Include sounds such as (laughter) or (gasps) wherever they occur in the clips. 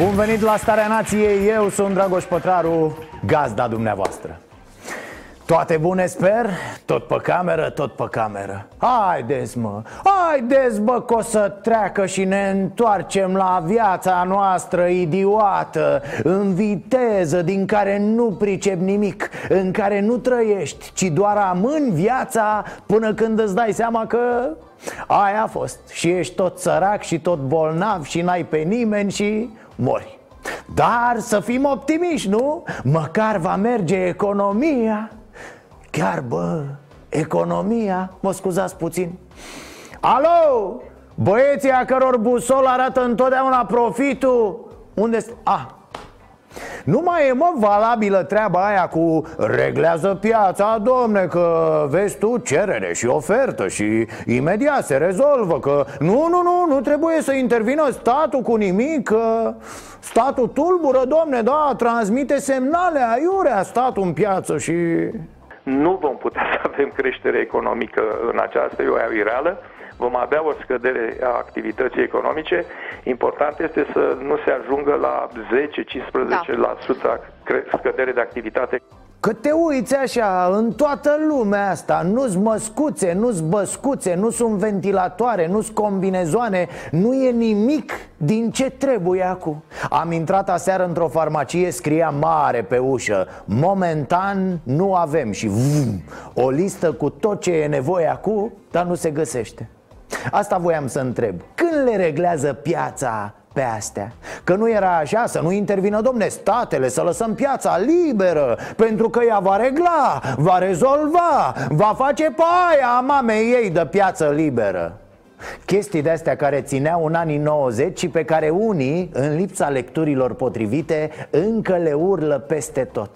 Bun venit la Starea Nației, eu sunt Dragoș Pătraru, gazda dumneavoastră. Toate bune sper? Tot pe cameră, tot pe cameră. Haideți mă, haideți bă că o să treacă și ne întoarcem la viața noastră idiotă În viteză din care nu pricep nimic În care nu trăiești, ci doar amâni viața Până când îți dai seama că aia a fost. Și ești tot sărac și tot bolnav și n-ai pe nimeni și mori. Dar să fim optimiști, nu? Măcar va merge economia. Chiar, bă, economia? Mă scuzați puțin. Alo, băieții a căror busol arată întotdeauna profitul. Unde este? Ah, nu mai e, mă, valabilă treaba aia cu reglează piața, domne, că vezi tu cerere și ofertă și imediat se rezolvă Că nu, nu, nu, nu trebuie să intervină statul cu nimic Că statul tulbură, domne, da, transmite semnale aiurea statul în piață și nu vom putea să avem creștere economică în această perioadă reală, vom avea o scădere a activității economice. Important este să nu se ajungă la 10-15% da. scădere de activitate. Că te uiți așa în toată lumea asta Nu-s măscuțe, nu-s băscuțe, nu sunt ventilatoare, nu-s combinezoane Nu e nimic din ce trebuie acum Am intrat aseară într-o farmacie, scria mare pe ușă Momentan nu avem și vum, o listă cu tot ce e nevoie acum, dar nu se găsește Asta voiam să întreb. Când le reglează piața pe astea? Că nu era așa, să nu intervină, domne, statele, să lăsăm piața liberă Pentru că ea va regla, va rezolva, va face paia mamei ei de piață liberă. Chestii de astea care țineau în anii 90 și pe care unii, în lipsa lecturilor potrivite, încă le urlă peste tot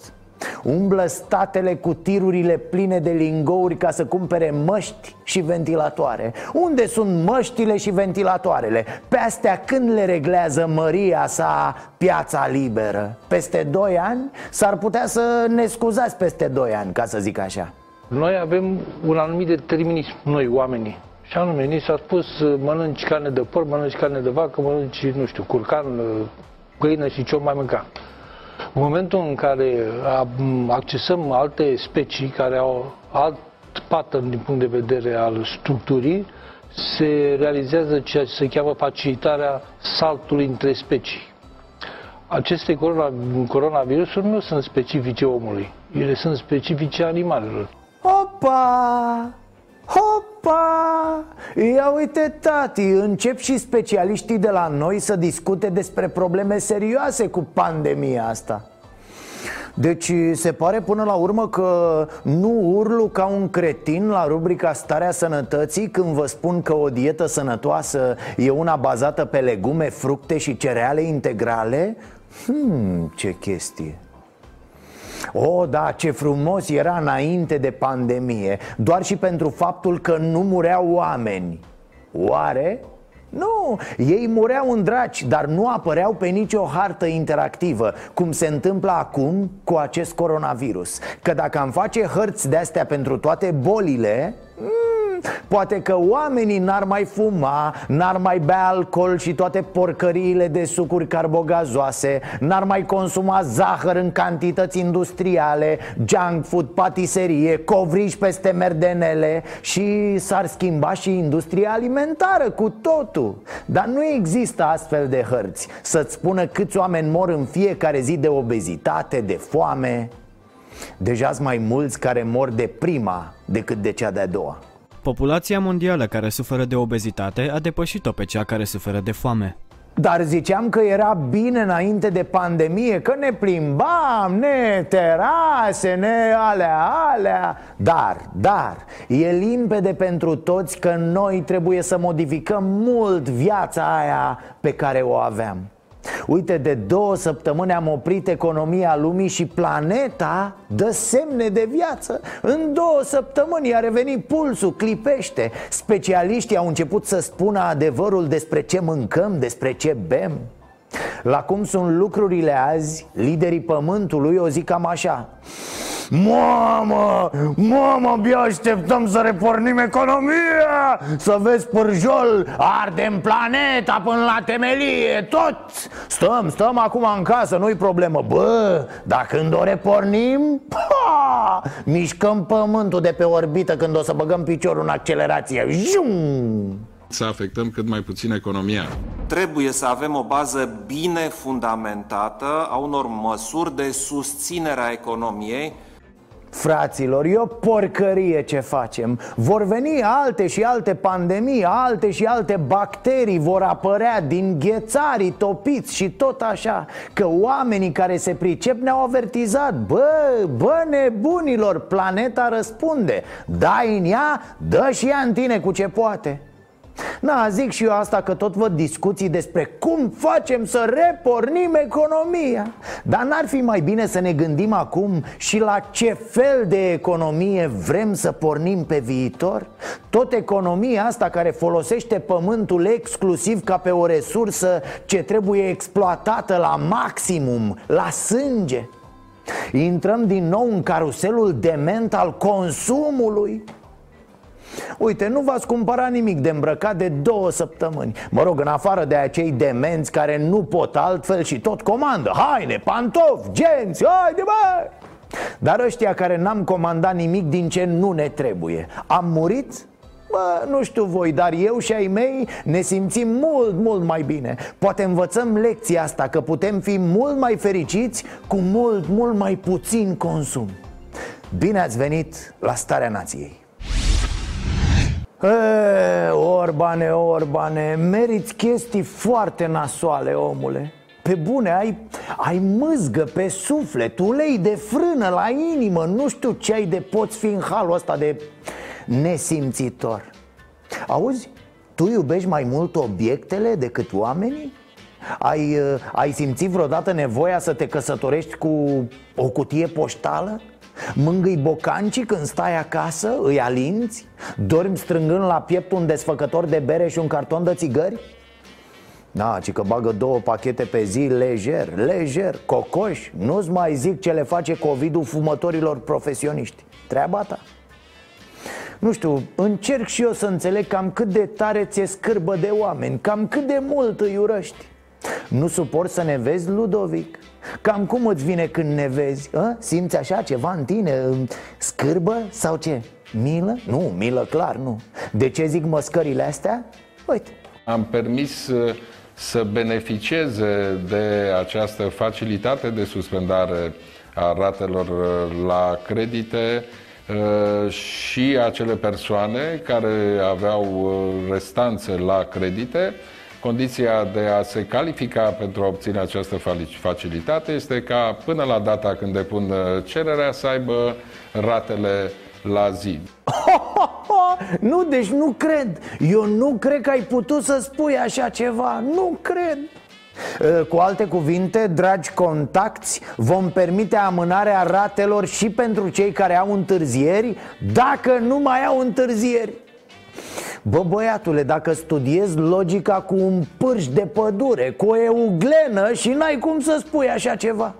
Umblă statele cu tirurile pline de lingouri ca să cumpere măști și ventilatoare Unde sunt măștile și ventilatoarele? Pe astea când le reglează măria sa piața liberă? Peste 2 ani? S-ar putea să ne scuzați peste 2 ani, ca să zic așa Noi avem un anumit determinism, noi oamenii și anume, ni s-a spus mănânci carne de porc, mănânci carne de vacă, mănânci, nu știu, curcan, găină și ce mai mânca. În momentul în care accesăm alte specii care au alt pattern din punct de vedere al structurii, se realizează ceea ce se cheamă facilitarea saltului între specii. Aceste coronavirusuri nu sunt specifice omului, ele sunt specifice animalelor. Opa! Hopa! Ia uite, tati, încep și specialiștii de la noi să discute despre probleme serioase cu pandemia asta deci se pare până la urmă că nu urlu ca un cretin la rubrica Starea Sănătății Când vă spun că o dietă sănătoasă e una bazată pe legume, fructe și cereale integrale? Hmm, ce chestie o, da, ce frumos era înainte de pandemie Doar și pentru faptul că nu mureau oameni Oare? Nu, ei mureau în draci, dar nu apăreau pe nicio hartă interactivă Cum se întâmplă acum cu acest coronavirus Că dacă am face hărți de-astea pentru toate bolile Poate că oamenii n-ar mai fuma, n-ar mai bea alcool și toate porcăriile de sucuri carbogazoase N-ar mai consuma zahăr în cantități industriale, junk food, patiserie, covriș peste merdenele Și s-ar schimba și industria alimentară cu totul. Dar nu există astfel de hărți Să-ți spună câți oameni mor în fiecare zi de obezitate, de foame. Deja sunt mai mulți care mor de prima decât de cea de-a doua Populația mondială care suferă de obezitate a depășit-o pe cea care suferă de foame. Dar ziceam că era bine înainte de pandemie Că ne plimbam, ne terase, ne alea, alea Dar, dar, e limpede pentru toți că noi trebuie să modificăm mult viața aia pe care o aveam Uite, de două săptămâni am oprit economia lumii și planeta dă semne de viață. În două săptămâni a revenit pulsul, clipește. Specialiștii au început să spună adevărul despre ce mâncăm, despre ce bem La cum sunt lucrurile azi, liderii pământului o zic cam așa. Mamă, mamă, abia așteptăm să repornim economia Să vezi pârjol, ardem planeta până la temelie Tot. Stăm, stăm acum în casă, nu-i problemă. Bă, dar când o repornim pa, Mișcăm pământul de pe orbită când o să băgăm piciorul în accelerație. Jum! Să afectăm cât mai puțin economia. Trebuie să avem o bază bine fundamentată a unor măsuri de susținere a economiei. Fraților, e o porcărie ce facem. Vor veni alte și alte pandemii, alte și alte bacterii vor apărea din ghețarii topiți și tot așa Că oamenii care se pricep ne-au avertizat. Bă, bă nebunilor, planeta răspunde. Dai în ea, dă și ea în tine cu ce poate Na, zic și eu asta că tot văd discuții despre cum facem să repornim economia. Dar n-ar fi mai bine să ne gândim acum și la ce fel de economie vrem să pornim pe viitor? Tot economia asta care folosește pământul exclusiv ca pe o resursă ce trebuie exploatată la maximum, la sânge. Intrăm din nou în caruselul dement al consumului Uite, nu v-ați cumpărat nimic de îmbrăcat de două săptămâni. Mă rog, în afară de acei demenți care nu pot altfel și tot comandă. Haine, pantofi, genți, haide bă! Dar ăștia care n-am comandat nimic din ce nu ne trebuie. Am murit? Bă, nu știu voi, dar eu și ai mei ne simțim mult, mult mai bine. Poate învățăm lecția asta, că putem fi mult mai fericiți cu mult, mult mai puțin consum. Bine ați venit la Starea Nației E, Orbane, Orbane, meriți chestii foarte nasoale, omule pe bune, ai, ai mâzgă pe suflet, ulei de frână la inimă Nu știu ce ai de poți fi în halul ăsta de nesimțitor Auzi, tu iubești mai mult obiectele decât oamenii? Ai, ai simțit vreodată nevoia să te căsătorești cu o cutie poștală? Mângâi bocancii când stai acasă, îi alinți? Dormi strângând la piept un desfăcător de bere și un carton de țigări? Da, ci că bagă două pachete pe zi lejer, lejer, cocoș. Nu-ți mai zic ce le face COVID-ul fumătorilor profesioniști. Treaba ta. Nu știu, încerc și eu să înțeleg cam cât de tare ți-e scârbă de oameni Cam cât de mult îi urăști Nu suport să ne vezi, Ludovic? Cam cum îți vine când ne vezi? A? Simți așa ceva în tine? Scârbă sau ce? Milă? Nu, milă clar, nu De ce zic măscările astea? Uite Am permis uh, să beneficieze de această facilitate de suspendare a ratelor uh, la credite uh, și acele persoane care aveau restanțe la credite Condiția de a se califica pentru a obține această facilitate este ca până la data când depun uh, cererea să aibă ratele la zi. (laughs) nu, deci nu cred. Eu nu cred că ai putut să spui așa ceva. Nu cred. Uh, cu alte cuvinte, dragi contacti, vom permite amânarea ratelor și pentru cei care au întârzieri, dacă nu mai au întârzieri. Bă, băiatule, dacă studiezi logica cu un pârș de pădure, cu o euglenă și n-ai cum să spui așa ceva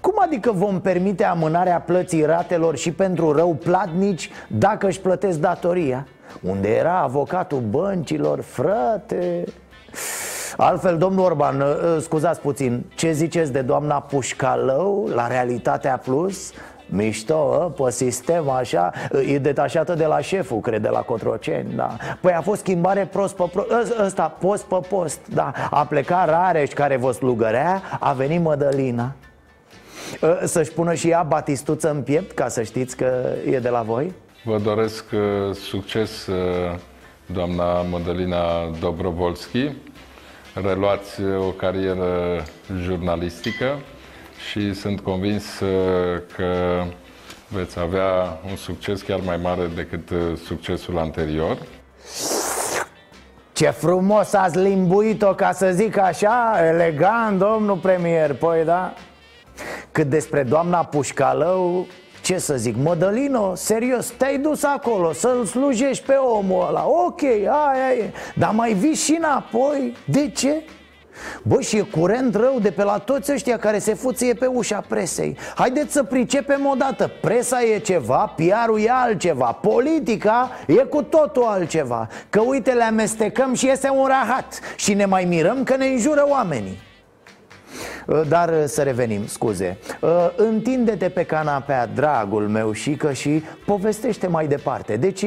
cum adică vom permite amânarea plății ratelor și pentru rău platnici dacă își plătesc datoria? Unde era avocatul băncilor, frate? Altfel, domnul Orban, ă, scuzați puțin, ce ziceți de doamna Pușcalău la Realitatea Plus? Mișto, ă? pe sistem așa E detașată de la șeful, cred, de la Cotroceni, da. Păi a fost schimbare prost pe prost ă, Ăsta, post pe post, da. A plecat Rareș care vă slugărea A venit Mădălina. Ă, Să-și pună și ea batistuță în piept Ca să știți că e de la voi? Vă doresc succes, doamna Mădălina Dobrovolski. Reluați o carieră jurnalistică și sunt convins uh, că veți avea un succes chiar mai mare decât uh, succesul anterior. Ce frumos ați limbuit-o, ca să zic așa, elegant, domnul premier, păi da? Cât despre doamna Pușcalău, ce să zic, Mădălino, serios, te-ai dus acolo să-l slujești pe omul ăla Ok, aia e, dar mai vii și înapoi, de ce? Bă, și e curent rău de pe la toți ăștia care se fuție pe ușa presei. Haideți să pricepem odată. Presa e ceva, PR-ul e altceva Politica e cu totul altceva. Că uite, le amestecăm și este un rahat. Și ne mai mirăm că ne înjură oamenii. Uh, dar uh, să revenim, scuze uh, Întinde-te pe canapea, dragul meu și că și povestește mai departe Deci,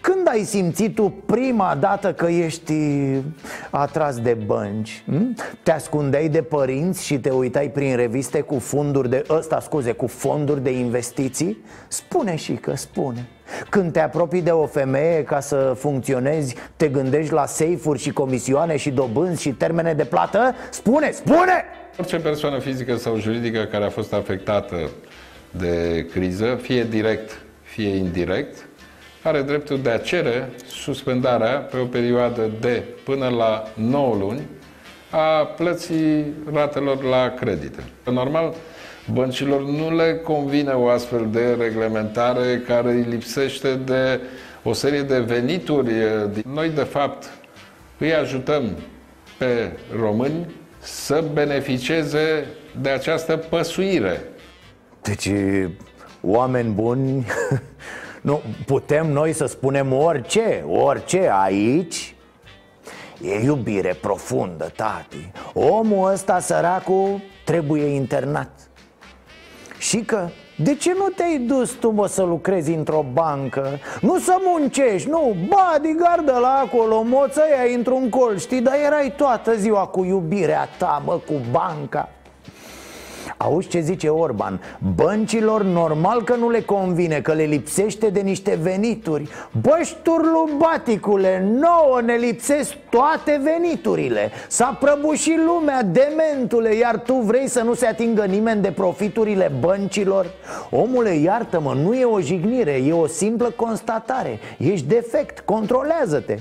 când ai simțit tu prima dată că ești atras de bănci? Hm? Te ascundeai de părinți și te uitai prin reviste cu fonduri de... Ăsta, scuze, cu fonduri de investiții? Spune și că spune când te apropii de o femeie ca să funcționezi, te gândești la seifuri și comisioane și dobânzi și termene de plată? Spune, spune! Orice persoană fizică sau juridică care a fost afectată de criză, fie direct, fie indirect, are dreptul de a cere suspendarea pe o perioadă de până la 9 luni a plății ratelor la credite. Normal, băncilor nu le convine o astfel de reglementare care îi lipsește de o serie de venituri. Noi, de fapt, îi ajutăm pe români să beneficieze de această păsuire. Deci, oameni buni, (laughs) nu, putem noi să spunem orice, orice aici? E iubire profundă, tati. Omul ăsta săracul trebuie internat. Și că de ce nu te-ai dus tu, mă, să lucrezi într-o bancă? Nu să muncești, nu, bodyguard la acolo, moțăia într-un colț, știi? Dar erai toată ziua cu iubirea ta, mă, cu banca Auzi ce zice Orban? Băncilor normal că nu le convine Că le lipsește de niște venituri. Băi, șturlubaticule Nouă ne lipsesc toate veniturile. S-a prăbușit lumea, dementule Iar tu vrei să nu se atingă nimeni de profiturile băncilor? Omule, iartă-mă, nu e o jignire E o simplă constatare. Ești defect, controlează-te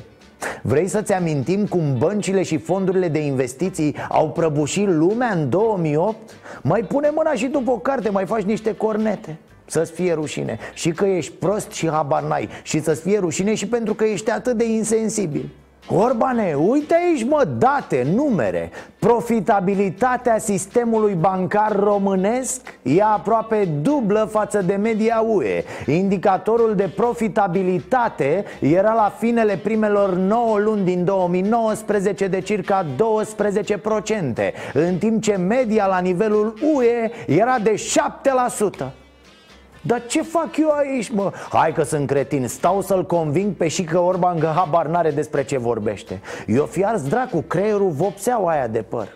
Vrei să-ți amintim cum băncile și fondurile de investiții au prăbușit lumea în 2008? Mai pune mâna și tu pe o carte, mai faci niște cornete. Să-ți fie rușine. Și că ești prost și habar n-ai. Și să-ți fie rușine și pentru că ești atât de insensibil Orbane, uite aici mă date, numere. Profitabilitatea sistemului bancar românesc e aproape dublă față de media UE Indicatorul de profitabilitate era la finele primelor 9 luni din 2019 de circa 12% În timp ce media la nivelul UE era de 7% dar ce fac eu aici, mă? Hai că sunt cretin, stau să-l conving pe și că Orban că habar n-are despre ce vorbește Eu fi ars dracu, creierul vopseaua aia de păr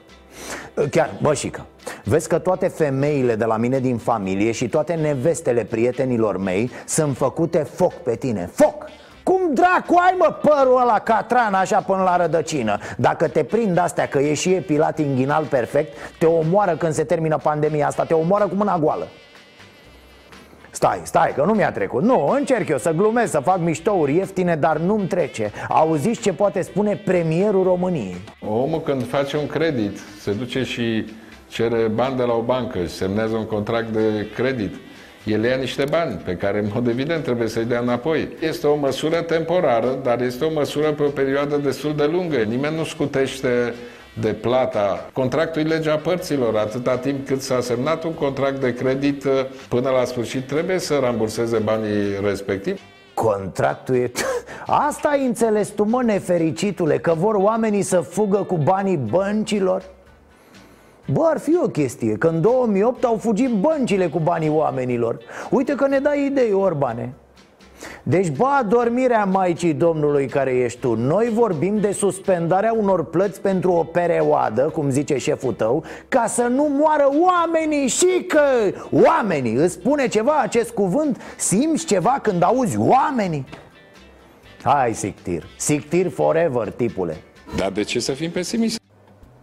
Chiar, bă, șică, vezi că toate femeile de la mine din familie și toate nevestele prietenilor mei sunt făcute foc pe tine Foc! Cum dracu ai mă părul ăla catran așa până la rădăcină? Dacă te prind astea că e și epilat inghinal perfect Te omoară când se termină pandemia asta, te omoară cu mâna goală Stai, stai, că nu mi-a trecut Nu, încerc eu să glumesc, să fac miștouri ieftine, dar nu-mi trece Auziți ce poate spune premierul României Omul când face un credit, se duce și cere bani de la o bancă și semnează un contract de credit el ia niște bani pe care, în mod evident, trebuie să-i dea înapoi. Este o măsură temporară, dar este o măsură pe o perioadă destul de lungă. Nimeni nu scutește de plata. Contractul e legea părților. Atâta timp cât s-a semnat un contract de credit, uh, până la sfârșit trebuie să ramburseze banii respectivi. Contractul e... (laughs) Asta ai înțeles tu, mă, nefericitule, că vor oamenii să fugă cu banii băncilor? Bă, ar fi o chestie, că în 2008 au fugit băncile cu banii oamenilor Uite că ne dai idei, Orbane deci, ba, dormirea Maicii Domnului care ești tu Noi vorbim de suspendarea unor plăți pentru o perioadă, cum zice șeful tău Ca să nu moară oamenii și că Oamenii, îți spune ceva acest cuvânt? Simți ceva când auzi oamenii? Hai, Sictir, Sictir forever, tipule Dar de ce să fim pesimiști?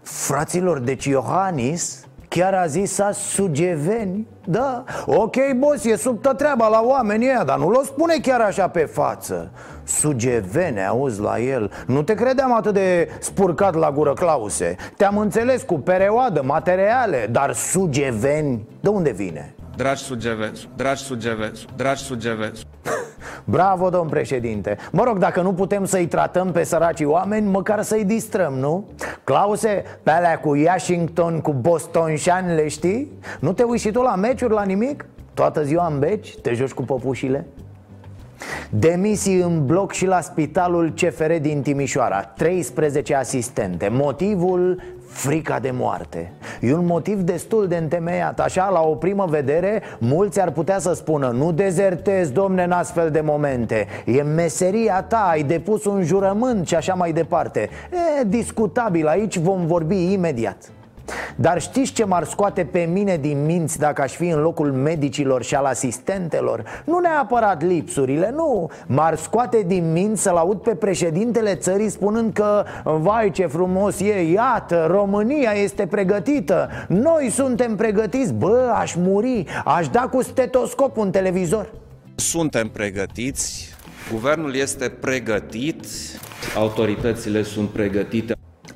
Fraților, deci Iohannis chiar a zis să sugeveni? Da, ok, boss, e sub treaba la oamenii ăia Dar nu l-o spune chiar așa pe față. Sugevene, auzi la el. Nu te credeam atât de spurcat la gură, Clause. Te-am înțeles cu perioadă, materiale Dar sugeveni, de unde vine? Dragi sugeveni, dragi sugeveni, dragi sugeveni Bravo, domn președinte Mă rog, dacă nu putem să-i tratăm pe săracii oameni Măcar să-i distrăm, nu? Clause, pe alea cu Washington, cu Boston le știi? Nu te uiți și tu la meciuri, la nimic? Toată ziua în beci? Te joci cu păpușile? Demisii în bloc și la spitalul CFR din Timișoara 13 asistente Motivul frica de moarte. E un motiv destul de întemeiat Așa, la o primă vedere, mulți ar putea să spună Nu dezertezi, domne, în astfel de momente. E meseria ta, ai depus un jurământ și așa mai departe. E discutabil, aici vom vorbi imediat dar știți ce m-ar scoate pe mine din minți dacă aș fi în locul medicilor și al asistentelor? Nu neapărat lipsurile, nu. M-ar scoate din minți să-l aud pe președintele țării spunând că Vai ce frumos e, iată, România este pregătită. Noi suntem pregătiți, bă, aș muri, aș da cu stetoscop un televizor. Suntem pregătiți, guvernul este pregătit, autoritățile sunt pregătite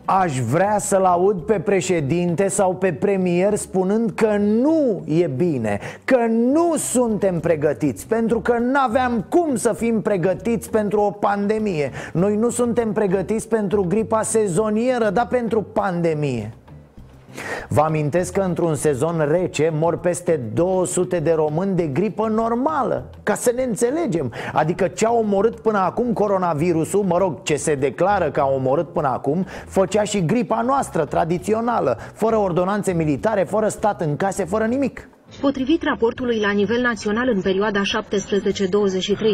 Aș vrea să-l aud pe președinte sau pe premier spunând că nu e bine Că nu suntem pregătiți Pentru că nu aveam cum să fim pregătiți pentru o pandemie. Noi nu suntem pregătiți pentru gripa sezonieră, dar pentru pandemie Vă amintesc că într-un sezon rece mor peste 200 de români de gripă normală Ca să ne înțelegem. Adică ce a omorât până acum coronavirusul Mă rog, ce se declară că a omorât până acum Făcea și gripa noastră tradițională Fără ordonanțe militare, fără stat în case, fără nimic Potrivit raportului la nivel național în perioada 17-23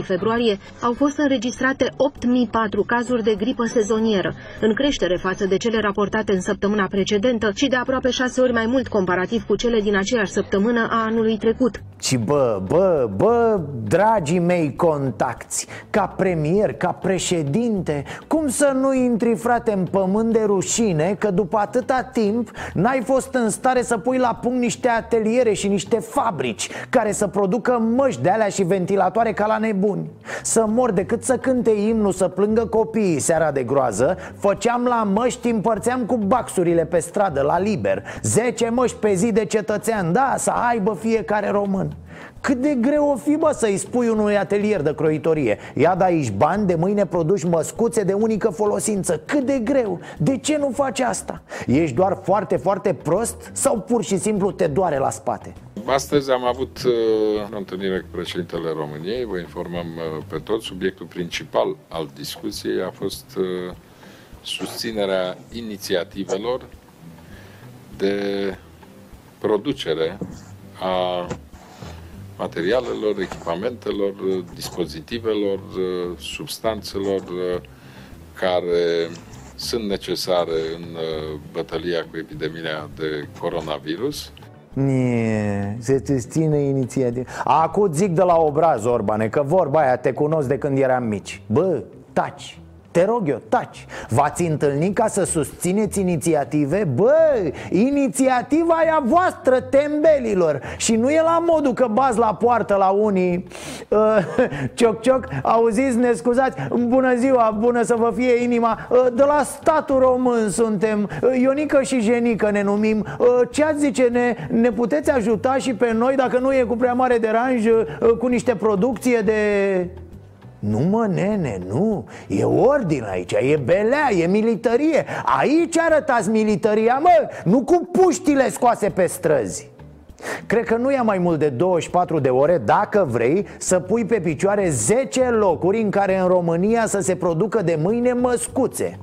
februarie, au fost înregistrate 8.004 cazuri de gripă sezonieră, în creștere față de cele raportate în săptămâna precedentă și de aproape 6 ori mai mult comparativ cu cele din aceeași săptămână a anului trecut. Și bă, bă, bă, dragii mei contacți, ca premier, ca președinte, cum să nu intri frate în pământ de rușine că după atâta timp n-ai fost în stare să pui la punct niște ateliere și niște fabrici care să producă măști de alea și ventilatoare ca la nebuni. Să mor decât să cânte imnul, să plângă copiii seara de groază. Făceam la măști, împărțeam cu baxurile pe stradă, la liber. Zece măști pe zi de cetățean, da, să aibă fiecare român cât de greu o fi, bă, să-i spui unui atelier de croitorie Ia da aici bani, de mâine produci măscuțe de unică folosință Cât de greu? De ce nu faci asta? Ești doar foarte, foarte prost sau pur și simplu te doare la spate? Astăzi am avut uh, o întâlnire cu președintele României, vă informăm uh, pe tot. Subiectul principal al discuției a fost uh, susținerea inițiativelor de producere a materialelor, echipamentelor, dispozitivelor, substanțelor uh, care sunt necesare în uh, bătălia cu epidemia de coronavirus. Nie, se susține inițiativa. Acum zic de la obraz, Orbane, că vorba aia te cunosc de când eram mici. Bă, taci te rog eu, taci V-ați întâlnit ca să susțineți inițiative? Bă, inițiativa e a voastră, tembelilor Și nu e la modul că bați la poartă la unii uh, (laughs) Cioc, cioc, auziți, ne scuzați Bună ziua, bună să vă fie inima uh, De la statul român suntem uh, Ionică și Jenică ne numim uh, Ce ați zice, ne, ne puteți ajuta și pe noi Dacă nu e cu prea mare deranj uh, Cu niște producție de... Nu mă, nene, nu. E ordine aici, e belea, e militarie Aici arătați militaria, mă Nu cu puștile scoase pe străzi. Cred că nu ia mai mult de 24 de ore, dacă vrei, să pui pe picioare 10 locuri în care în România să se producă de mâine măscuțe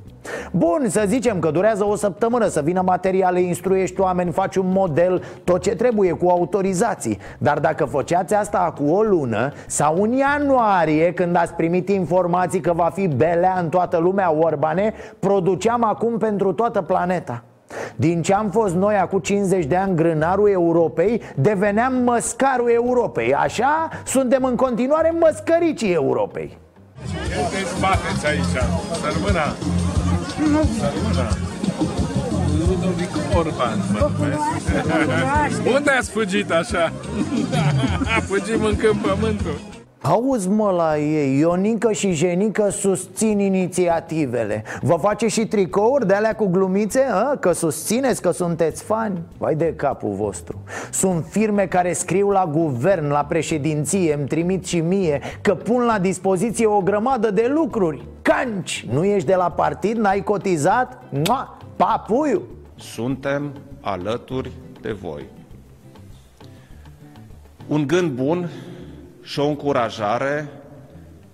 Bun, să zicem că durează o săptămână să vină materiale, instruiești oameni, faci un model, tot ce trebuie cu autorizații. Dar dacă făceați asta cu o lună sau în ianuarie când ați primit informații că va fi belea în toată lumea Orbane Produceam acum pentru toată planeta. Din ce am fost noi acum 50 de ani grânarul Europei, deveneam măscarul Europei. Așa suntem în continuare măscăricii Europei Ce te bateți aici? Să rămână! Nu. Ludovic Orban, mă numesc. Unde ați fugit așa? (laughs) Fugim în câmp pământul. Auzi mă la ei, Ionică și Jenică susțin inițiativele Vă face și tricouri de alea cu glumițe? A? Că susțineți că sunteți fani? Vai de capul vostru Sunt firme care scriu la guvern, la președinție Îmi trimit și mie că pun la dispoziție o grămadă de lucruri Canci, nu ești de la partid, n-ai cotizat? Mua, papuiu Suntem alături de voi. Un gând bun și o încurajare.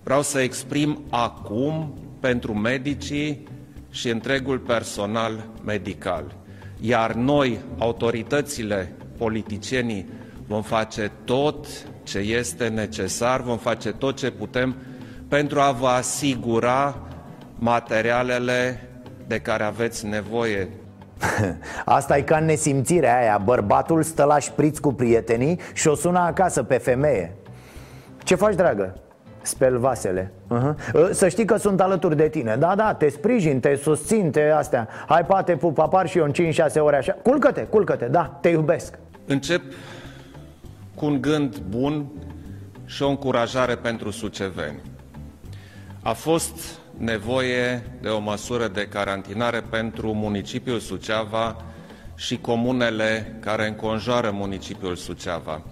Vreau să exprim acum pentru medicii și întregul personal medical. Iar noi, autoritățile, politicienii, vom face tot ce este necesar, vom face tot ce putem pentru a vă asigura materialele de care aveți nevoie. (laughs) Asta e ca nesimțirea aia. Bărbatul stă la șpriț cu prietenii și o sună acasă pe femeie Ce faci, dragă? Spel vasele uh-huh. Să știi că sunt alături de tine Da, da, te sprijin, te susțin, te astea Hai, poate, pup, apar și eu în 5-6 ore așa Culcă-te, culcă-te, da, te iubesc Încep cu un gând bun și o încurajare pentru suceveni. A fost nevoie de o măsură de carantinare pentru municipiul Suceava și comunele care înconjoară municipiul Suceava.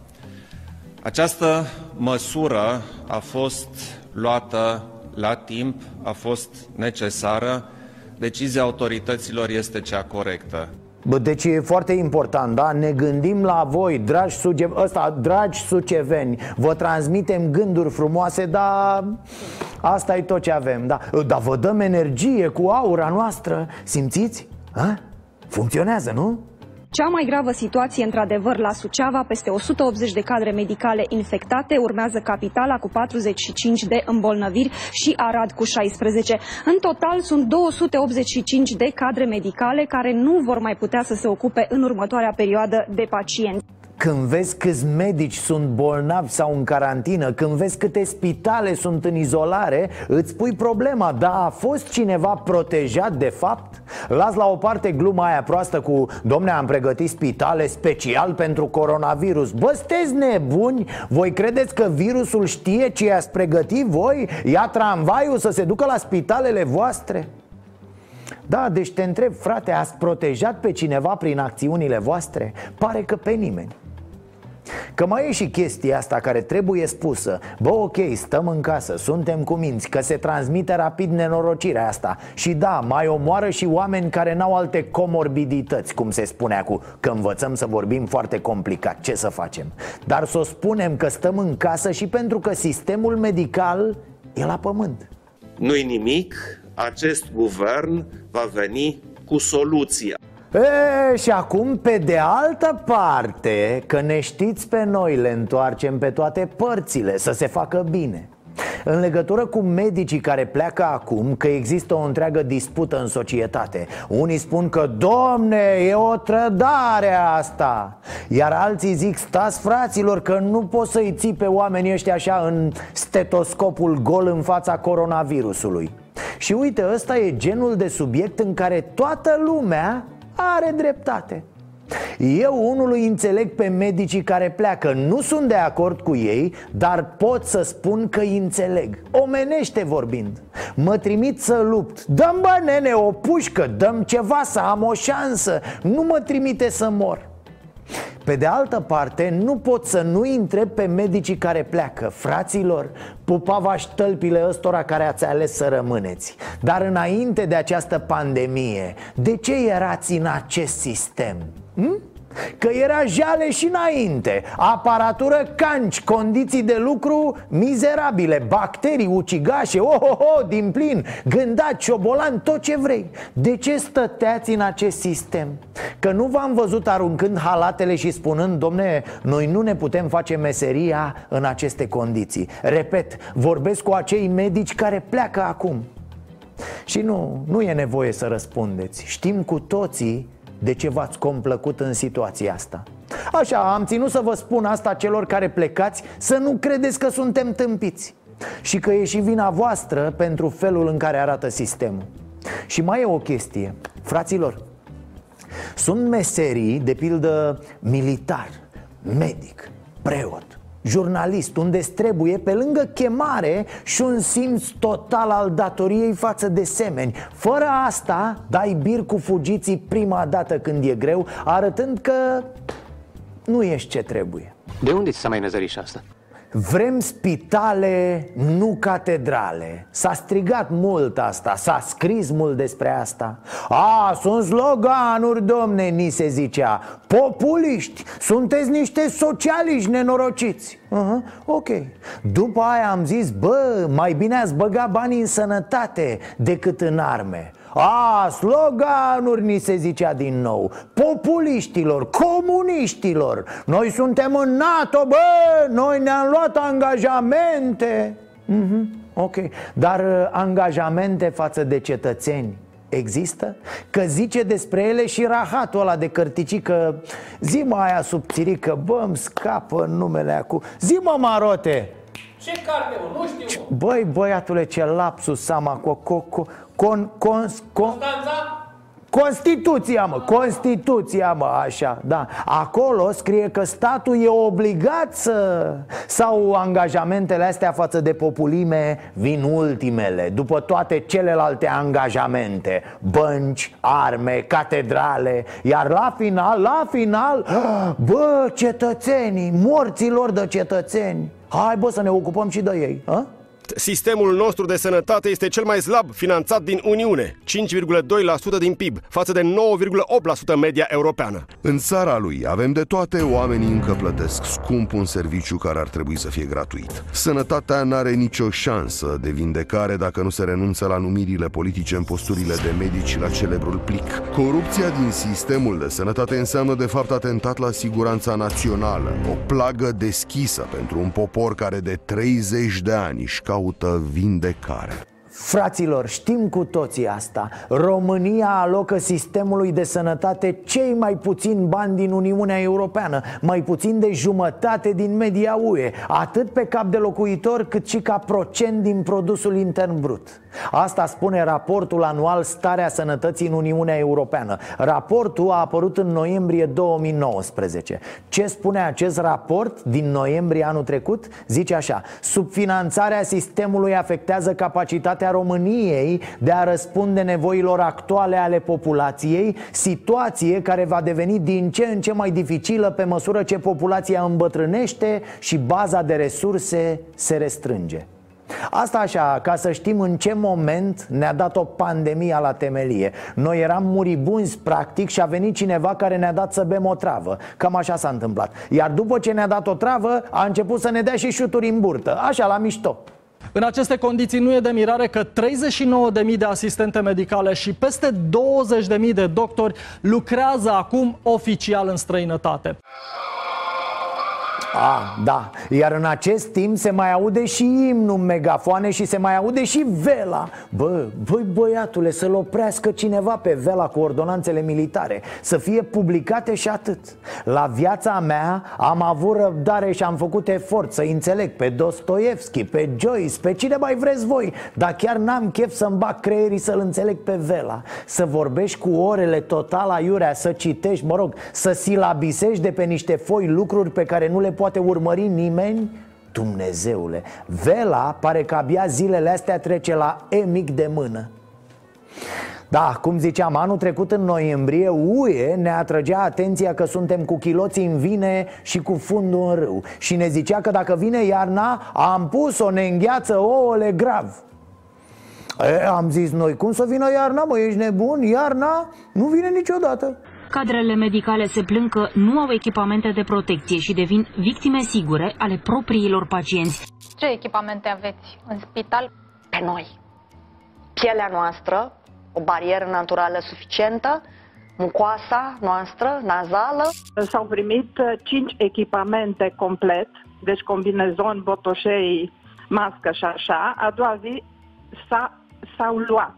Această măsură a fost luată la timp, a fost necesară, decizia autorităților este cea corectă. Bă, deci e foarte important, da? Ne gândim la voi, dragi, suge... ăsta, dragi suceveni Vă transmitem gânduri frumoase, dar asta e tot ce avem, da? Dar vă dăm energie cu aura noastră, simțiți? Ha? Funcționează, nu? Cea mai gravă situație, într-adevăr, la Suceava, peste 180 de cadre medicale infectate, urmează Capitala cu 45 de îmbolnăviri și Arad cu 16. În total sunt 285 de cadre medicale care nu vor mai putea să se ocupe în următoarea perioadă de pacienți. Când vezi câți medici sunt bolnavi sau în carantină Când vezi câte spitale sunt în izolare Îți pui problema Da, a fost cineva protejat de fapt? Las la o parte gluma aia proastă cu Domne, am pregătit spitale special pentru coronavirus Bă, sunteți nebuni? Voi credeți că virusul știe ce i-ați pregătit voi? Ia tramvaiul să se ducă la spitalele voastre? Da, deci te întreb, frate, ați protejat pe cineva prin acțiunile voastre? Pare că pe nimeni. Că mai e și chestia asta care trebuie spusă. Bă, ok, stăm în casă, suntem cu minți Că se transmite rapid nenorocirea asta. Și da, mai omoară și oameni care n-au alte comorbidități Cum se spune acum Că învățăm să vorbim foarte complicat. Ce să facem? Dar să o spunem că stăm în casă și pentru că sistemul medical e la pământ. Nu-i nimic, acest guvern va veni cu soluția. E, și acum, pe de altă parte, că ne știți pe noi, le întoarcem pe toate părțile, să se facă bine. În legătură cu medicii care pleacă acum, că există o întreagă dispută în societate Unii spun că, domne, e o trădare asta! Iar alții zic, stați fraților, că nu poți să-i ții pe oamenii ăștia așa în stetoscopul gol în fața coronavirusului Și uite, ăsta e genul de subiect în care toată lumea are dreptate. Eu unul îi înțeleg pe medicii care pleacă. Nu sunt de acord cu ei, dar pot să spun că îi înțeleg. Omenește vorbind. Mă trimit să lupt. Dăm bă nene o pușcă, dăm ceva să am o șansă. Nu mă trimite să mor pe de altă parte, nu pot să nu întreb pe medicii care pleacă Fraților, pupava tălpile ăstora care ați ales să rămâneți Dar înainte de această pandemie, de ce erați în acest sistem? Hm? Că era jale și înainte. Aparatură canci, condiții de lucru mizerabile Bacterii, ucigașe, oh, oh, oh, din plin. Gândați, ciobolan, tot ce vrei. De ce stăteați în acest sistem? Că nu v-am văzut aruncând halatele și spunând Domne, noi nu ne putem face meseria în aceste condiții. Repet, vorbesc cu acei medici care pleacă acum. Și nu, nu e nevoie să răspundeți. Știm cu toții de ce v-ați complăcut în situația asta? Așa, am ținut să vă spun asta celor care plecați Să nu credeți că suntem tâmpiți. Și că e și vina voastră pentru felul în care arată sistemul. Și mai e o chestie Fraților, Sunt meserii, de pildă militar, medic, preot, jurnalist, unde trebuie pe lângă chemare și un simț total al datoriei față de semeni Fără asta dai bir cu fugiții prima dată când e greu, arătând că nu ești ce trebuie De unde ți s-a mai năzărit și asta? Vrem spitale, nu catedrale. S-a strigat mult asta, s-a scris mult despre asta. A, sunt sloganuri, domne, ni se zicea. Populiști, sunteți niște socialiști nenorociți. Uh-huh, Ok, după aia am zis, bă, mai bine ați băga banii în sănătate decât în arme a, sloganuri ni se zicea din nou. Populiștilor, comuniștilor. Noi suntem în NATO, bă, noi ne-am luat angajamente. Mm-hmm, Ok, dar uh, angajamente față de cetățeni există? Că zice despre ele și rahatul ăla de cărticică Zi mă aia subțirică, bă, îmi scapă numele acum. Zi mă marote Ce carte, mă? Nu știu, mă. Băi, băiatule, ce lapsus am acolo co, co, con, con, con, Constanța? Constituția, mă, Constituția, mă, așa, da Acolo scrie că statul e obligat să... Sau angajamentele astea față de populime vin ultimele După toate celelalte angajamente Bănci, arme, catedrale Iar la final, la final (gasps) Bă, cetățenii, morților de cetățeni Hai, bă, să ne ocupăm și de ei, a? Sistemul nostru de sănătate este cel mai slab finanțat din Uniune, 5,2% din PIB, față de 9,8% media europeană. În țara lui avem de toate, oamenii încă plătesc scump un serviciu care ar trebui să fie gratuit. Sănătatea n-are nicio șansă de vindecare dacă nu se renunță la numirile politice în posturile de medici la celebrul plic. Corupția din sistemul de sănătate înseamnă de fapt atentat la siguranța națională, o plagă deschisă pentru un popor care de 30 de ani își caută vindecare. Fraților, știm cu toții asta. România alocă sistemului de sănătate cei mai puțin bani din Uniunea Europeană Mai puțin de jumătate din media UE Atât pe cap de locuitor cât și ca procent din produsul intern brut. Asta spune raportul anual Starea Sănătății în Uniunea Europeană. Raportul a apărut în noiembrie 2019 Ce spune acest raport din noiembrie anul trecut? Zice așa Subfinanțarea sistemului afectează capacitatea României de a răspunde nevoilor actuale ale populației Situație care va deveni din ce în ce mai dificilă pe măsură ce populația îmbătrânește și baza de resurse se restrânge. Asta așa, ca să știm în ce moment ne-a dat o pandemie la temelie. Noi eram muribunzi practic și a venit cineva care ne-a dat să bem o travă. Cam așa s-a întâmplat. Iar după ce ne-a dat o travă, a început să ne dea și șuturi în burtă. Așa, la mișto în aceste condiții nu e de mirare că 39.000 de asistente medicale și peste 20.000 de doctori lucrează acum oficial în străinătate. A, da, iar în acest timp se mai aude și imnul megafoane și se mai aude și vela. Bă, băi băiatule, să-l oprească cineva pe vela cu ordonanțele militare Să fie publicate și atât. La viața mea am avut răbdare și am făcut efort să înțeleg pe Dostoevski, pe Joyce, pe cine mai vreți voi Dar chiar n-am chef să-mi bag creierii să-l înțeleg pe vela. Să vorbești cu orele total aiurea, să citești, mă rog, să silabisești de pe niște foi lucruri pe care nu le poți poate urmări nimeni Dumnezeule, Vela pare că abia zilele astea trece la E mic de mână. Da, cum ziceam, anul trecut în noiembrie UE ne atrăgea atenția că suntem cu chiloții în vine și cu fundul în râu. Și ne zicea că dacă vine iarna, am pus-o, ne îngheață ouăle grav. E, Am zis noi, cum să vină iarna, mă, ești nebun? Iarna nu vine niciodată Cadrele medicale se plâng că nu au echipamente de protecție și devin victime sigure ale propriilor pacienți. Ce echipamente aveți în spital? Pe noi. Pielea noastră, o barieră naturală suficientă, mucoasa noastră, nazală. S-au primit 5 uh, echipamente complet, deci combinezon, botoșei, mască și așa. A doua zi s-a, s-au luat.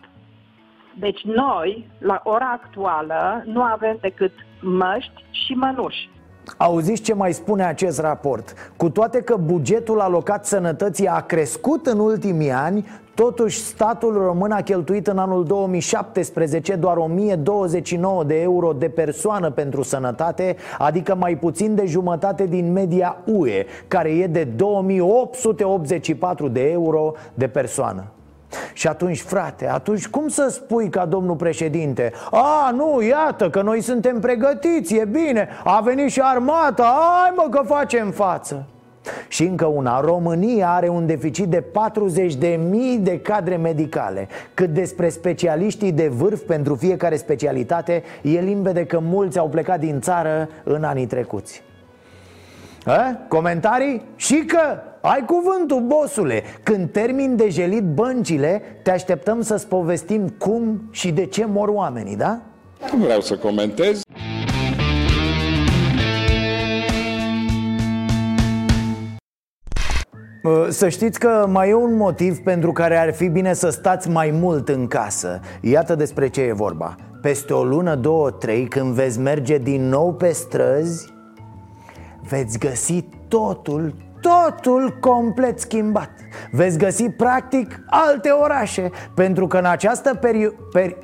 Deci noi, la ora actuală, nu avem decât măști și mănuși. Auziți ce mai spune acest raport? Cu toate că bugetul alocat sănătății a crescut în ultimii ani, totuși statul român a cheltuit în anul 2017 doar 1029 de euro de persoană pentru sănătate, adică mai puțin de jumătate din media UE, care e de 2884 de euro de persoană. Și atunci, frate, atunci cum să spui ca domnul președinte A, nu, iată că noi suntem pregătiți, e bine A venit și armata, hai mă că facem față și încă una, România are un deficit de 40 de mii de cadre medicale Cât despre specialiștii de vârf pentru fiecare specialitate E limpede că mulți au plecat din țară în anii trecuți a? Comentarii? Și că ai cuvântul, bosule Când termin de jelit băncile Te așteptăm să-ți povestim cum și de ce mor oamenii, da? Nu vreau să comentez. Să știți că mai e un motiv pentru care ar fi bine să stați mai mult în casă. Iată despre ce e vorba. Peste o lună, două, trei, când veți merge din nou pe străzi Veți găsi totul, totul complet schimbat. Veți găsi practic alte orașe Pentru că în această perioadă peri-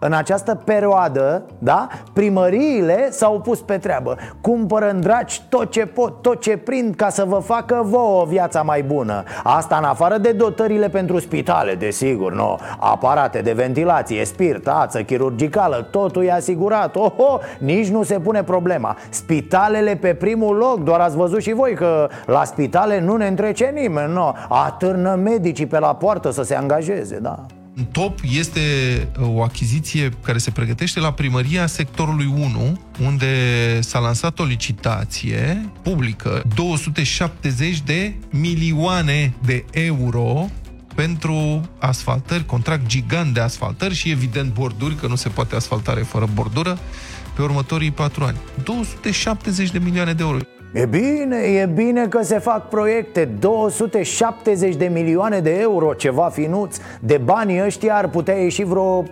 în această perioadă, da, primăriile s-au pus pe treabă. Cumpără în dragi tot ce pot, tot ce prind ca să vă facă vouă viața mai bună. Asta în afară de dotările pentru spitale, desigur, nu? Aparate de ventilație, spirt, ață chirurgicală, totul e asigurat. Oho, nici nu se pune problema. Spitalele pe primul loc, doar ați văzut și voi că la spitale nu ne întrece nimeni, nu? Atârnă medicii pe la poartă să se angajeze, da. în top este uh, o achiziție care se pregătește la primăria sectorului 1, unde s-a lansat o licitație publică, 270 de milioane de euro pentru asfaltări, contract gigant de asfaltări și evident borduri, că nu se poate asfaltare fără bordură, pe următorii patru ani. 270 de milioane de euro. E bine, e bine că se fac proiecte. 270 de milioane de euro, ceva finuț De banii ăștia ar putea ieși vreo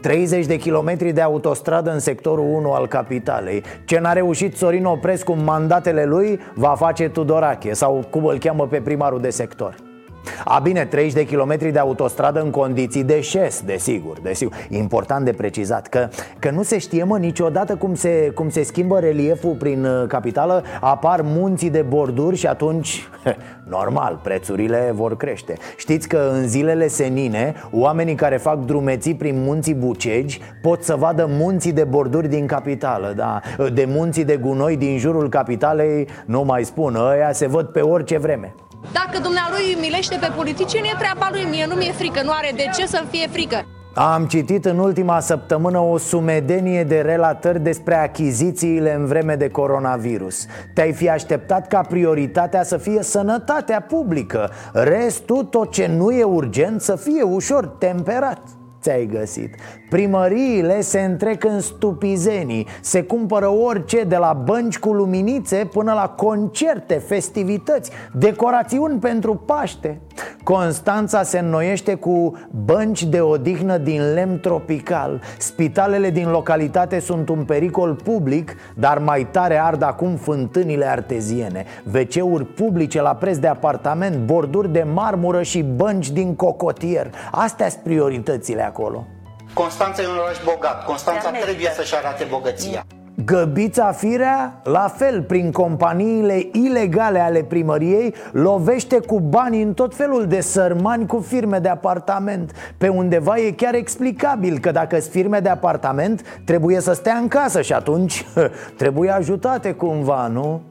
30 de kilometri de autostradă în sectorul 1 al capitalei. Ce n-a reușit Sorin Oprescu în mandatele lui Va face Tudorache Sau cum îl cheamă pe primarul de sector a, bine, 30 de kilometri de autostradă în condiții de șes, desigur, desigur. Important de precizat că, că nu se știe, mă, niciodată cum se, cum se schimbă relieful prin uh, capitală Apar munții de borduri și atunci, (laughs) normal, prețurile vor crește. Știți că în zilele senine, oamenii care fac drumeții prin munții Bucegi Pot să vadă munții de borduri din capitală, da. De munții de gunoi din jurul capitalei, nu mai spun, ăia se văd pe orice vreme dacă dumnealui milește pe politicieni, e treaba lui. Mie nu mi-e frică, nu are de ce să-mi fie frică. Am citit în ultima săptămână o sumedenie de relatări despre achizițiile în vreme de coronavirus Te-ai fi așteptat ca prioritatea să fie sănătatea publică Restul, tot ce nu e urgent, să fie ușor temperat ți-ai găsit. Primăriile se întrec în stupizenii Se cumpără orice de la bănci cu luminițe până la concerte, festivități, decorațiuni pentru Paște. Constanța se înnoiește cu bănci de odihnă din lemn tropical. Spitalele din localitate sunt un pericol public, dar mai tare ard acum fântânile arteziene. WC-uri publice la preț de apartament, borduri de marmură și bănci din cocotier. Astea sunt prioritățile acolo Constanța e un oraș bogat. Constanța trebuie să-și arate bogăția. Găbița Firea, la fel, prin companiile ilegale ale primăriei Lovește cu bani în tot felul de sărmani cu firme de apartament Pe undeva e chiar explicabil că dacă sunt firme de apartament Trebuie să stea în casă și atunci (laughs) trebuie ajutate cumva, nu?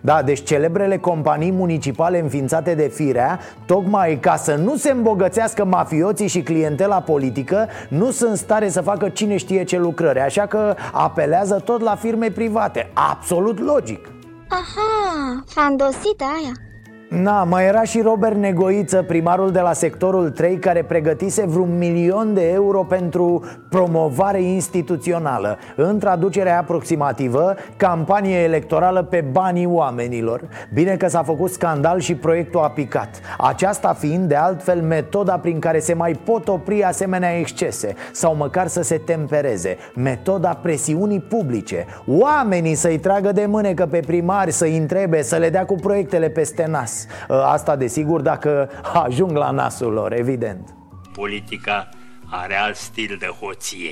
Da, deci celebrele companii municipale înființate de firea Tocmai ca să nu se îmbogățească mafioții și clientela politică Nu sunt stare să facă cine știe ce lucrări Așa că apelează tot la firme private. Absolut logic. Aha, fandosită aia Na, mai era și Robert Negoiță, primarul de la sectorul 3 Care pregătise vreun milion de euro pentru promovare instituțională În traducere aproximativă, campanie electorală pe banii oamenilor. Bine că s-a făcut scandal și proiectul a picat. Aceasta fiind de altfel metoda prin care se mai pot opri asemenea excese Sau măcar să se tempereze. Metoda presiunii publice. Oamenii să-i tragă de mânecă pe primari, să-i întrebe, să le dea cu proiectele peste nas Asta desigur dacă ajung la nasul lor, evident Politica are alt stil de hoție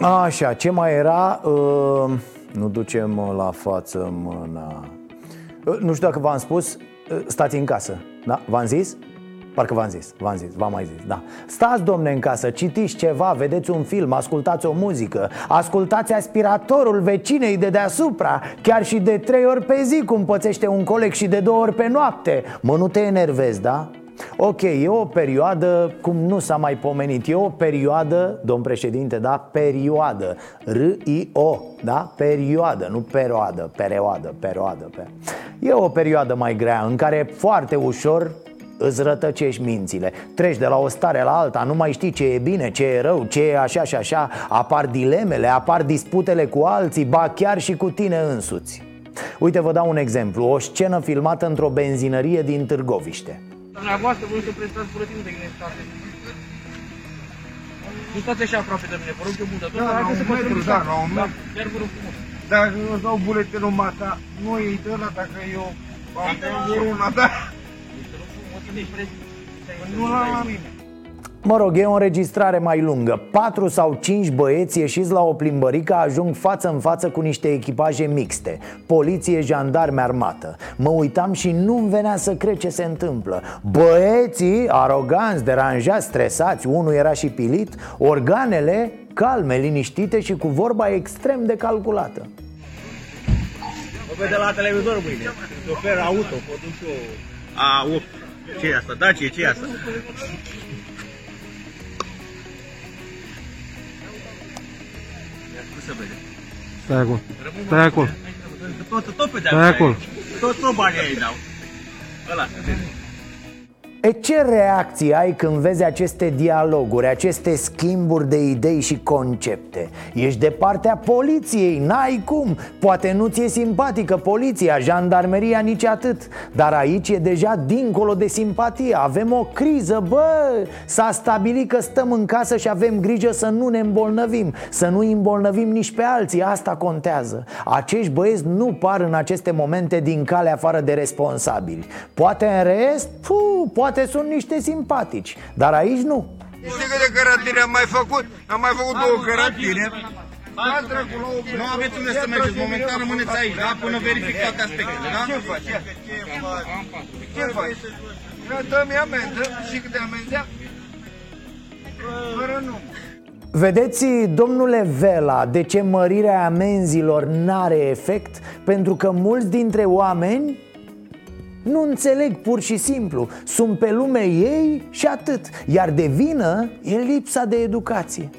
Așa, ce mai era? Uh, nu ducem la față mâna uh, Nu știu dacă v-am spus, uh, stați în casă, da? V-am zis? Parcă v-am zis, v-am zis, v-am mai zis, da Stați, domne, în casă, citiți ceva, vedeți un film, ascultați o muzică Ascultați aspiratorul vecinei de deasupra Chiar și de trei ori pe zi, cum pățește un coleg și de două ori pe noapte Mă, nu te enervezi, da? Ok, e o perioadă, cum nu s-a mai pomenit E o perioadă, domn președinte, da? Perioadă R-I-O, da? Perioadă, nu perioadă, perioadă, perioadă pe. E o perioadă mai grea în care foarte ușor îți rătăcești mințile Treci de la o stare la alta, nu mai știi ce e bine, ce e rău, ce e așa și așa Apar dilemele, apar disputele cu alții, ba chiar și cu tine însuți Uite, vă dau un exemplu, o scenă filmată într-o benzinărie din Târgoviște Dumneavoastră, voi să prestați buletinul de identitate. Nu stați așa aproape de mine, vă rog eu mult, Da, la un metru, da, la un metru. Chiar vă rog frumos. Dacă eu îți dau buletinul mata, nu e de ăla dacă eu am de una, da? Nu la mine. Mă rog, e o înregistrare mai lungă Patru sau cinci băieți ieșiți la o plimbărică ajung față în față cu niște echipaje mixte Poliție, jandarme, armată Mă uitam și nu-mi venea să cred ce se întâmplă Băieții, aroganți, deranjați, stresați Unul era și pilit Organele calme, liniștite și cu vorba extrem de calculată Vă vede la televizor mâine. Șofer auto, conduce o A8. Ce e asta? Dacia, ce e asta? Nu se vede. Stai acolo. Stai acolo. Tot, tot pe Stai de-a acolo. Tot, tot banii ei dau. Ăla, E ce reacții ai când vezi aceste dialoguri, aceste schimburi de idei și concepte? Ești de partea poliției, n-ai cum. Poate nu ți-e simpatică poliția, jandarmeria nici atât. Dar aici e deja dincolo de simpatie. Avem o criză, bă! S-a stabilit că stăm în casă și avem grijă să nu ne îmbolnăvim Să nu îi îmbolnăvim nici pe alții, asta contează. Acești băieți nu par în aceste momente din cale afară de responsabili. Poate în rest, puh, poate sunt niște simpatici Dar aici nu Știi câte cărătine am mai făcut? Am mai făcut două cărătine. Da, dracu, la o... Nu aveți unde să mergeți, momentan rămâneți aici, da? Până verific toate aspectele, da? Ce faci? Ce faci? Dă-mi amendă și câte amendea? Fără nume. Vedeți, domnule Vela, de ce mărirea amenzilor n-are efect? Pentru că mulți dintre oameni nu înțeleg pur și simplu. Sunt pe lume ei și atât. Iar de vină e lipsa de educație.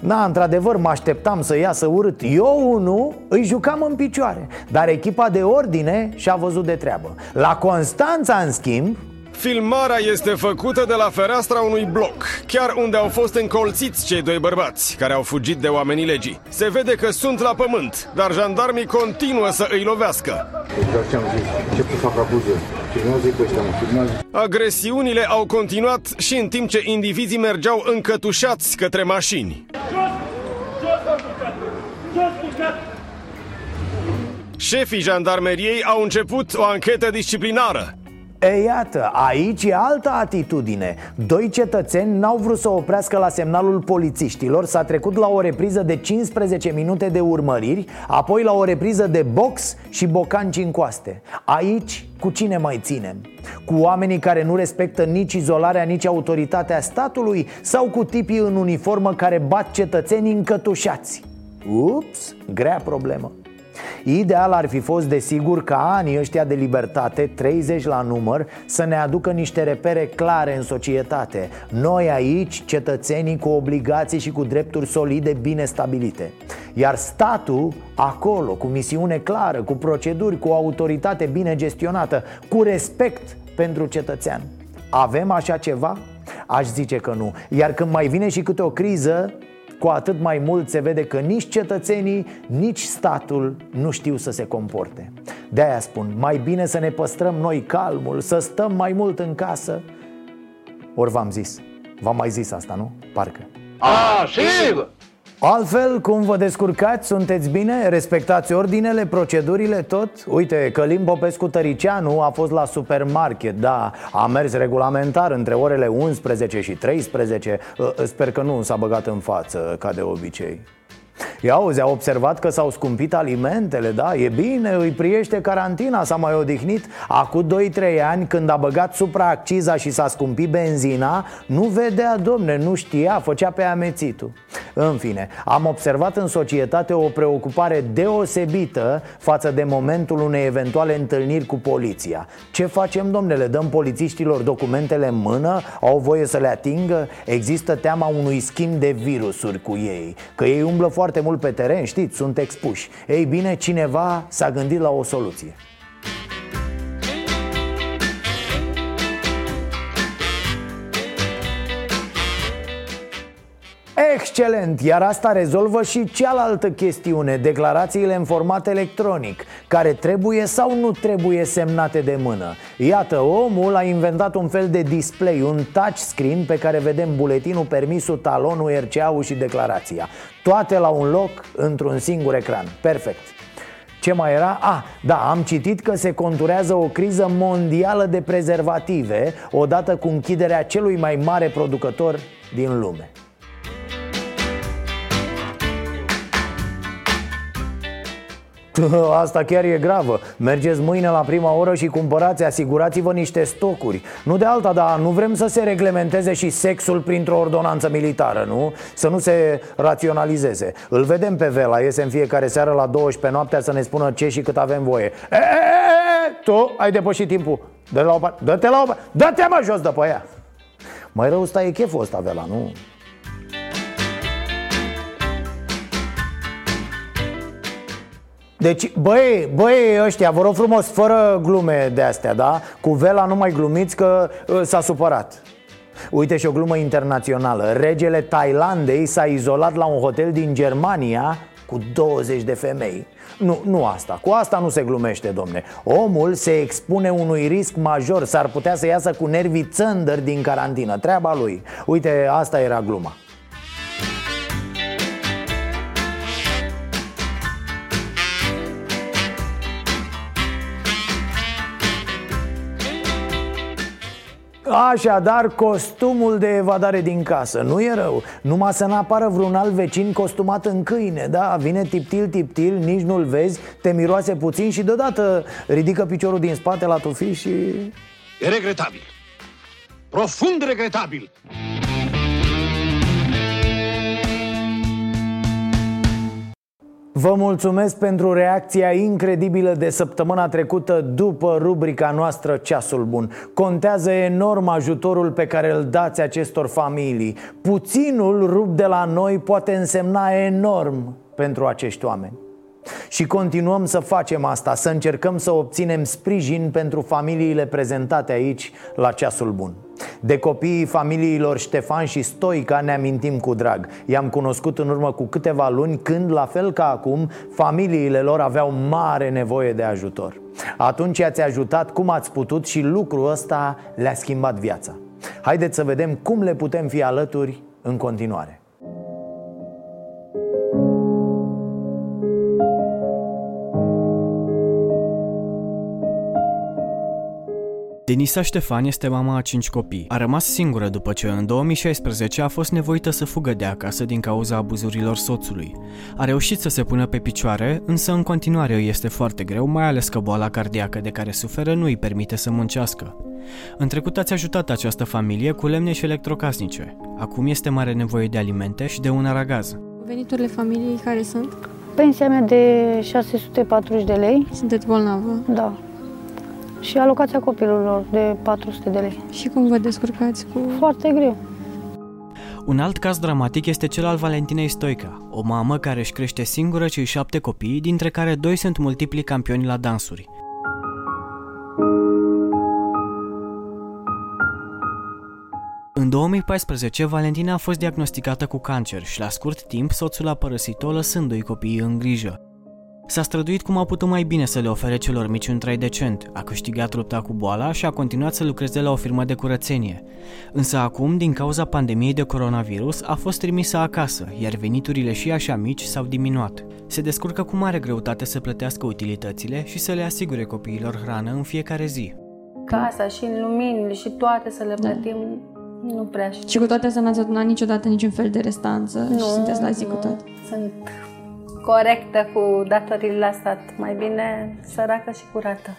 Da, într-adevăr, mă așteptam să iasă urât. Eu, unul, îi jucam în picioare. Dar echipa de ordine și-a văzut de treabă. La Constanța, în schimb, Filmarea este făcută de la fereastra unui bloc, chiar unde au fost încolțiți cei doi bărbați, care au fugit de oamenii legii. Se vede că sunt la pământ, dar jandarmii continuă să îi lovească. Agresiunile au continuat și în timp ce indivizii mergeau încătușați către mașini. Șefii jandarmeriei au început o anchetă disciplinară. E, iată, aici e altă atitudine Doi cetățeni n-au vrut să oprească la semnalul polițiștilor S-a trecut la o repriză de 15 minute de urmăriri Apoi la o repriză de box și bocanci în coaste Aici, cu cine mai ținem? Cu oamenii care nu respectă nici izolarea, nici autoritatea statului? Sau cu tipii în uniformă care bat cetățenii încătușați? Ups, grea problemă Ideal ar fi fost, desigur, ca anii ăștia de libertate, 30 la număr, să ne aducă niște repere clare în societate. Noi aici, cetățenii cu obligații și cu drepturi solide, bine stabilite. Iar statul acolo, cu misiune clară, cu proceduri, cu autoritate bine gestionată, cu respect pentru cetățean. Avem așa ceva? Aș zice că nu. Iar când mai vine și câte o criză, cu atât mai mult se vede că nici cetățenii, nici statul nu știu să se comporte De-aia spun, mai bine să ne păstrăm noi calmul, să stăm mai mult în casă Ori v-am zis, v-am mai zis asta, nu? Parcă A, sigur! Altfel, cum vă descurcați? Sunteți bine? Respectați ordinele, procedurile, tot? Uite, Călim Popescu Tăricianu a fost la supermarket, da A mers regulamentar între orele 11 și 13 Ă, Sper că nu s-a băgat în față, ca de obicei Ia auzi, a observat că s-au scumpit alimentele, da? E bine, îi priește carantina, s-a mai odihnit Acum 2-3 ani, când a băgat supraacciza și s-a scumpit benzina Nu vedea, domne, nu știa, făcea pe amețitul În fine, am observat în societate o preocupare deosebită Față de momentul unei eventuale întâlniri cu poliția Ce facem, domne, le dăm polițiștilor documentele în mână? Au voie să le atingă? Există teama unui schimb de virusuri cu ei Că ei umblă foarte mult pe teren, știți, sunt expuși. Ei bine, cineva s-a gândit la o soluție Excelent! Iar asta rezolvă și cealaltă chestiune, declarațiile în format electronic, care trebuie sau nu trebuie semnate de mână. Iată, omul a inventat un fel de display, un touchscreen pe care vedem buletinul, permisul, talonul, RCA-ul și declarația. Toate la un loc, într-un singur ecran. Perfect! Ce mai era? Ah, da, am citit că se conturează o criză mondială de prezervative Odată cu închiderea celui mai mare producător din lume (laughs) Asta chiar e gravă. Mergeți mâine la prima oră și cumpărați, asigurați-vă niște stocuri. Nu de alta, dar nu vrem să se reglementeze și sexul printr-o ordonanță militară, nu? Să nu se raționalizeze. Îl vedem pe Vela, iese în fiecare seară la 12 noaptea să ne spună ce și cât avem voie. E, e, e, e, Tu ai depășit timpul. Dă-te la o parte, dă-te la o parte, dă-te mă jos de pe ea. Mai rău stai e cheful ăsta, Vela, nu? Deci, băi, băi, ăștia, vă rog frumos, fără glume de astea, da? Cu Vela nu mai glumiți că uh, s-a supărat. Uite și o glumă internațională. Regele Thailandei s-a izolat la un hotel din Germania cu 20 de femei. Nu, nu asta, cu asta nu se glumește, domne. Omul se expune unui risc major. S-ar putea să iasă cu nervii țândări din carantină. Treaba lui. Uite, asta era gluma Așadar, costumul de evadare din casă Nu e rău Numai să n-apară vreun alt vecin costumat în câine Da, vine tiptil, tiptil, nici nu-l vezi Te miroase puțin și deodată ridică piciorul din spate la tufi și... E regretabil. Profund regretabil. Vă mulțumesc pentru reacția incredibilă de săptămâna trecută după rubrica noastră Ceasul Bun. Contează enorm ajutorul pe care îl dați acestor familii. Puținul rup de la noi poate însemna enorm pentru acești oameni. Și continuăm să facem asta, să încercăm să obținem sprijin pentru familiile prezentate aici la Ceasul Bun. De copiii familiilor Ștefan și Stoica ne amintim cu drag. I-am cunoscut în urmă cu câteva luni când, la fel ca acum, familiile lor aveau mare nevoie de ajutor. Atunci ați ajutat cum ați putut și lucrul ăsta le-a schimbat viața. Haideți să vedem cum le putem fi alături în continuare Denisa Ștefan este mama a cinci copii. A rămas singură după ce în 2016 a fost nevoită să fugă de acasă din cauza abuzurilor soțului. A reușit să se pună pe picioare, însă în continuare îi este foarte greu, mai ales că boala cardiacă de care suferă nu îi permite să muncească. În trecut ați ajutat această familie cu lemne și electrocasnice. Acum este mare nevoie de alimente și de un aragaz. Veniturile familiei care sunt? Pensia mea de 640 de lei. Sunteți bolnavă? Da. Și alocația copilului de 400 de lei. Și cum vă descurcați cu... Foarte greu. Un alt caz dramatic este cel al Valentinei Stoica, o mamă care își crește singură cei șapte copii, dintre care doi sunt multipli campioni la dansuri. În 2014, Valentina a fost diagnosticată cu cancer și la scurt timp soțul a părăsit-o lăsându-i copiii în grijă. S-a străduit cum a putut mai bine să le ofere celor mici un trai decent, a câștigat lupta cu boala și a continuat să lucreze la o firmă de curățenie. Însă acum, din cauza pandemiei de coronavirus, a fost trimisă acasă, iar veniturile și așa mici s-au diminuat. Se descurcă cu mare greutate să plătească utilitățile și să le asigure copiilor hrană în fiecare zi. Casa și în luminile și toate să le plătim, da. nu prea știu. Și cu toate astea n-ați adunat niciodată niciun fel de restanță Nu, și sunteți la zi cu nu. tot. Sunt corectă cu datoriile astea, mai bine săracă și curată.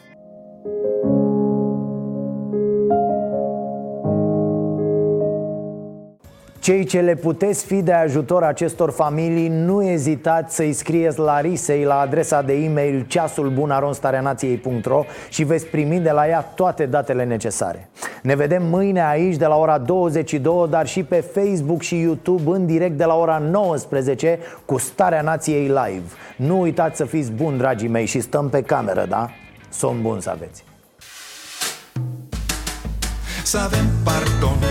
Cei ce le puteți fi de ajutor acestor familii, nu ezitați să-i scrieți la Risei la adresa de e-mail ceasulbunaronstareanației.ro și veți primi de la ea toate datele necesare. Ne vedem mâine aici de la ora 22, dar și pe Facebook și YouTube în direct de la ora 19 cu Starea Nației Live. Nu uitați să fiți buni, dragii mei, și stăm pe cameră, da? Somn bun să aveți! Să avem pardon